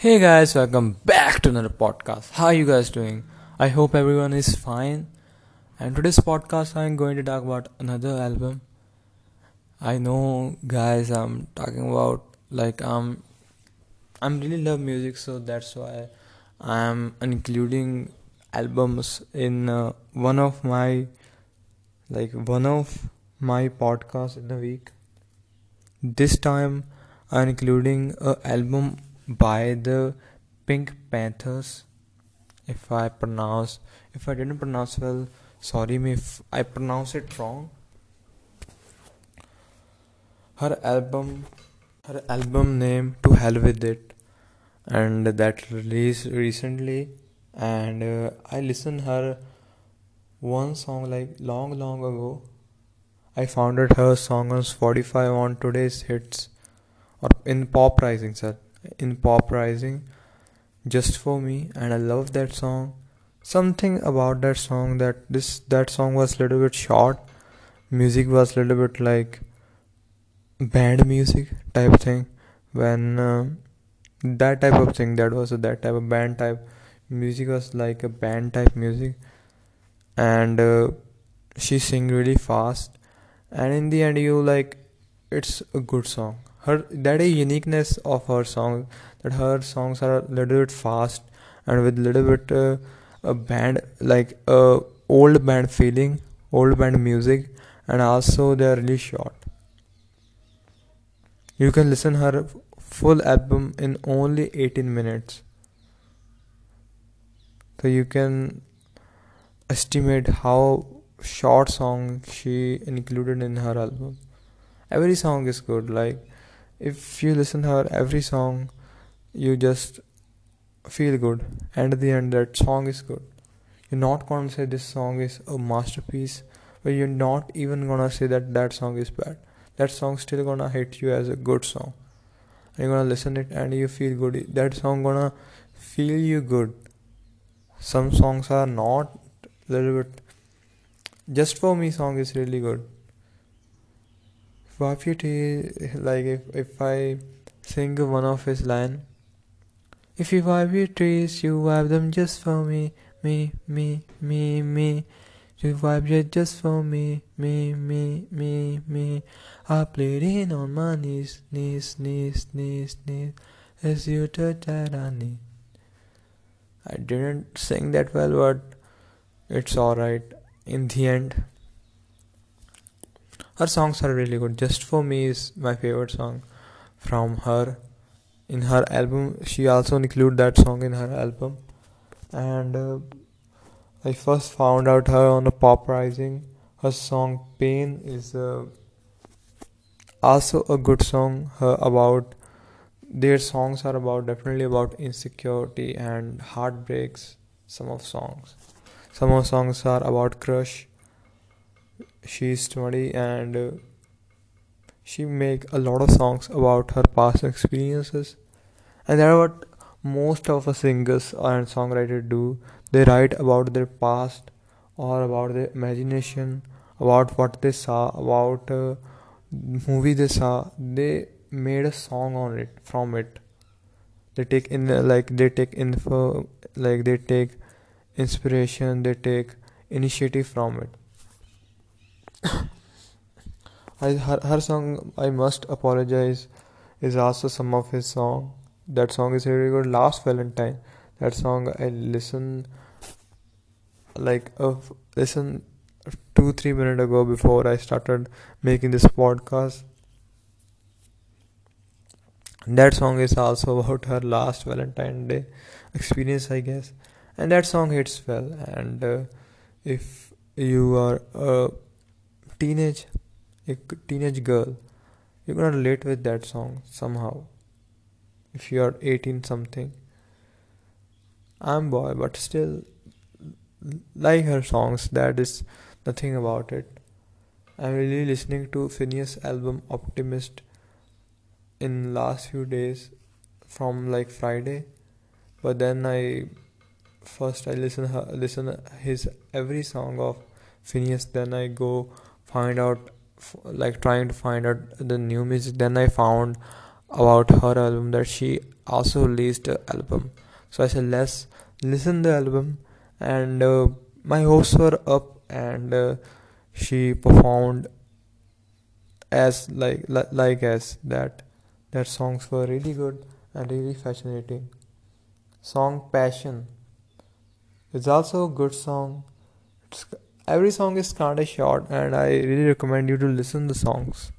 Hey guys, welcome back to another podcast. How are you guys doing? I hope everyone is fine. And today's podcast, I'm going to talk about another album. I know, guys, I'm talking about like I'm, I'm really love music, so that's why I'm including albums in uh, one of my, like one of my podcasts in a week. This time, I'm including a album by the Pink Panthers. If I pronounce, if I didn't pronounce well, sorry me if I pronounce it wrong. Her album, her album name "To Hell with It," and that released recently. And uh, I listened her one song like long, long ago. I found her song on Spotify on today's hits or in pop rising, sir in pop rising just for me and i love that song. Something about that song that this that song was little bit short. Music was little bit like band music type thing. When uh, that type of thing that was that type of band type. Music was like a band type music. And uh, she sing really fast. And in the end you like it's a good song her that a uniqueness of her song that her songs are a little bit fast and with little bit uh, a band like a old band feeling old band music and also they are really short. You can listen her full album in only 18 minutes. So you can estimate how short song she included in her album. Every song is good like if you listen her every song you just feel good. And at the end that song is good. You're not gonna say this song is a masterpiece but you're not even gonna say that that song is bad. That song still gonna hit you as a good song. And you're gonna listen it and you feel good. That song gonna feel you good. Some songs are not little bit just for me song is really good tears like if, if I sing one of his line if you wipe your trees you wipe them just for me me me me me. You wipe it just for me me me me me. I pleading on my knees knees knees knees knees. As you touch that I didn't sing that well but it's alright. In the end her songs are really good. Just for me is my favorite song from her. In her album she also include that song in her album. And uh, i first found out her on a pop rising. Her song pain is uh, also a good song. Her about their songs are about definitely about insecurity and heartbreaks. Some of songs some of songs are about crush she's 20 and uh, she make a lot of songs about her past experiences. And that's what most of the singers and songwriters do. They write about their past or about their imagination about what they saw about uh, movie they saw. They made a song on it from it. They take in like they take info like they take inspiration they take initiative from it I, her, her song I must apologize is also some of his song. That song is very good. Last Valentine. That song I listen like a listen two three minutes ago before I started making this podcast. That song is also about her last Valentine Day experience, I guess, and that song hits well. And uh, if you are a teenage a teenage girl. You're gonna relate with that song somehow. If you are 18 something. I'm boy but still like her songs that is the thing about it. I'm really listening to Finneas album optimist in last few days from like friday. But then i first i listen her, listen his every song of Finneas then i go find out like trying to find out the new music. Then i found about her album that she also released an album. So i said let's listen the album. And uh, my hopes were up and uh, she performed as like like as that. That songs were really good and really fascinating. Song passion is also a good song. It's, every song is kind of short and i really recommend you to listen the songs.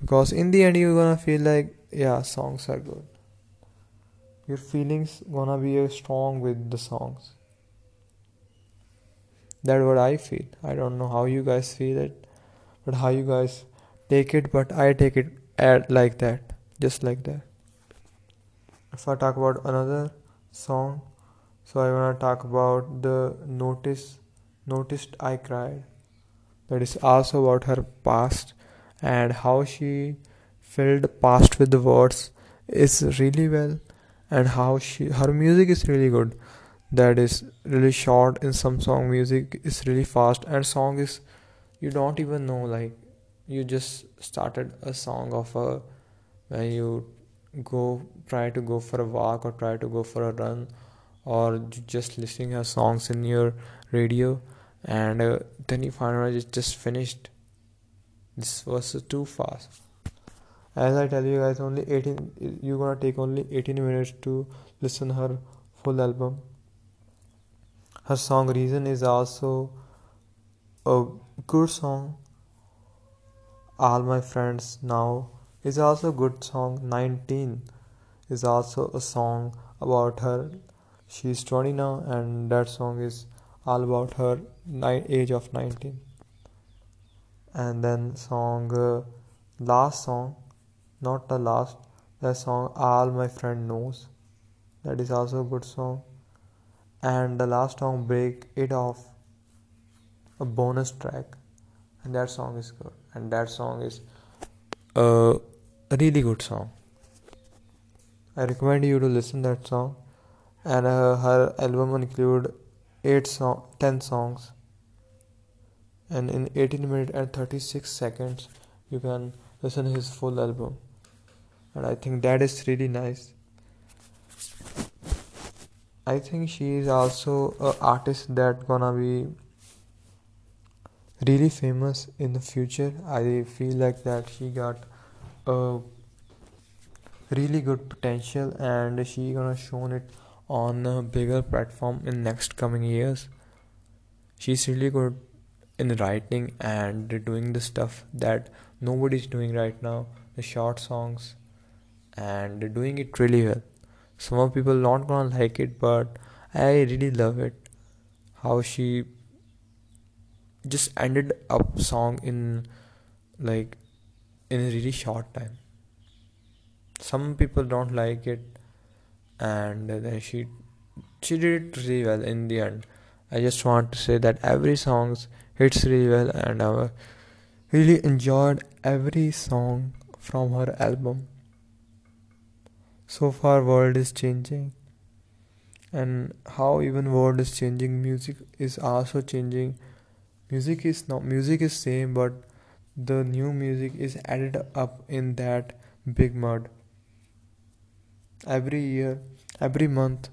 Because in the end you're gonna feel like yeah songs are good. Your feelings gonna be uh, strong with the songs. That's what i feel. I don't know how you guys feel it but how you guys take it but i take it at like that just like that. If i talk about another song so i want to talk about the notice noticed i cried that is also about her past and how she filled past with the words is really well and how she her music is really good. That is really short in some song. Music is really fast and song is you don't even know like you just started a song of a when you go try to go for a walk or try to go for a run or just listening her songs in your radio and uh, then out it's just finished. This was too fast. As i tell you guys only 18 you're gonna take only 18 minutes to listen her full album. Her song reason is also a good song. All my friends now is also a good song. 19 is also a song about her. She's 20 now and that song is all about her age of 19 and then song uh, last song not the last that song all my friend knows. That is also a good song. And the last song break it off a bonus track. And that song is good. And that song is a really good song. I recommend you to listen that song. And uh, her album include 8 song 10 songs. And in 18 minutes and 36 seconds you can listen his full album. And i think that is really nice. I think she is also a artist that gonna be really famous in the future. I feel like that she got a really good potential and she gonna shown it on a bigger platform in next coming years. She's really good in writing and doing the stuff that nobody's doing right now the short songs and doing it really well. Some people not gonna like it but i really love it. How she just ended up song in like in a really short time. Some people don't like it and then she she did it really well in the end. I just want to say that every songs hits really well and I really enjoyed every song from her album. So far world is changing and how even world is changing music is also changing. Music is not music is same but the new music is added up in that big mud every year every month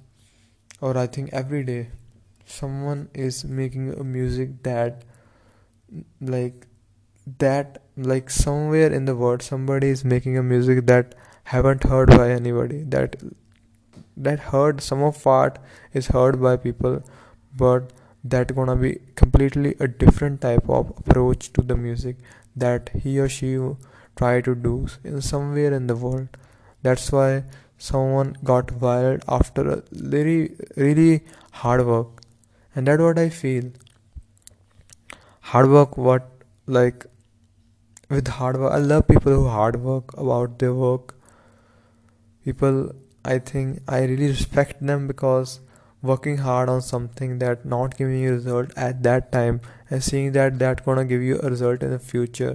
or i think every day someone is making a music that like that like somewhere in the world somebody is making a music that haven't heard by anybody that that heard some of art is heard by people but that gonna be completely a different type of approach to the music that he or she try to do in somewhere in the world. That's why someone got viral after a really really hard work. And that's what i feel. Hard work what like with hard work i love people who hard work about their work. People i think i really respect them because working hard on something that not giving you result at that time and seeing that that gonna give you a result in the future.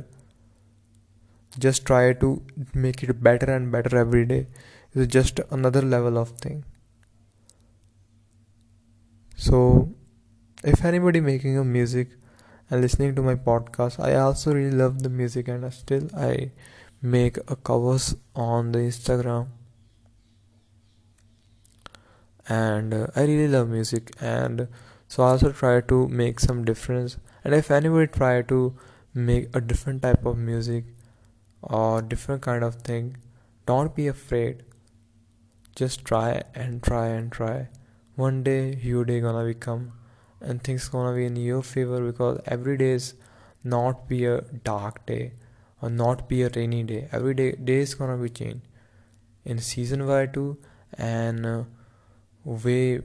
Just try to make it better and better every day is just another level of thing. So if anybody making a music and listening to my podcast i also really love the music and still i make a covers on the instagram. And uh, I really love music and so I also try to make some difference. And if anybody try to make a different type of music or different kind of thing don't be afraid just try and try and try. One day your day gonna become and things gonna be in your favor because every day is not be a dark day or not be a rainy day. Every day day is gonna be changed. In season y too and uh, way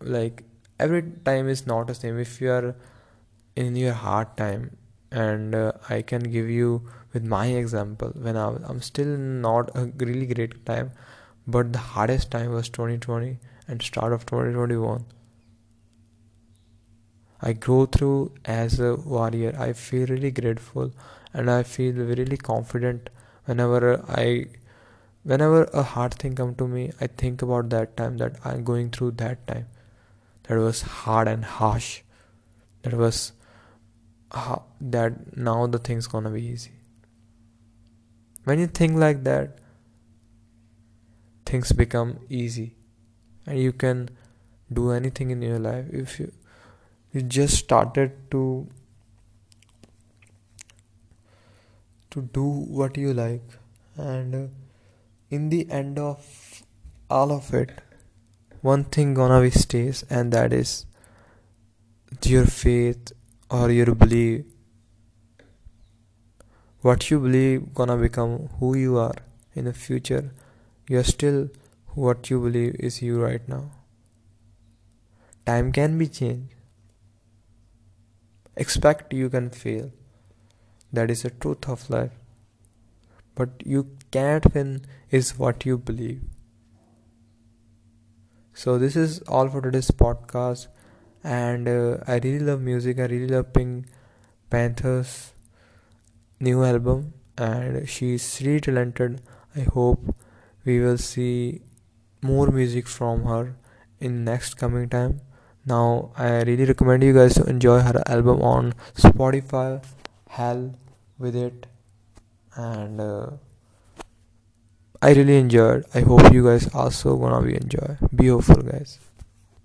like every time is not the same. If you are in your hard time and uh, i can give you with my example when I, i'm still not a really great time but the hardest time was 2020 and start of 2021 I grow through as a warrior. I feel really grateful and I feel really confident whenever I whenever a hard thing come to me I think about that time that I'm going through that time. That was hard and harsh. That was uh, that now the thing's gonna be easy. When you think like that things become easy. And you can do anything in your life. If you you just started to to do what you like. And uh, in the end of all of it one thing gonna be stays and that is your faith or your belief. What you believe gonna become who you are in the future you're still what you believe is you right now. Time can be changed. Expect you can fail. That is the truth of life. But you can't win is what you believe. So this is all for today's podcast. And uh, i really love music. I really love pink panther's new album. And she's really talented. I hope we will see more music from her in next coming time. Now i really recommend you guys to enjoy her album on spotify. Hell with it. And uh, i really enjoyed. I hope you guys also gonna be enjoy. Be hopeful guys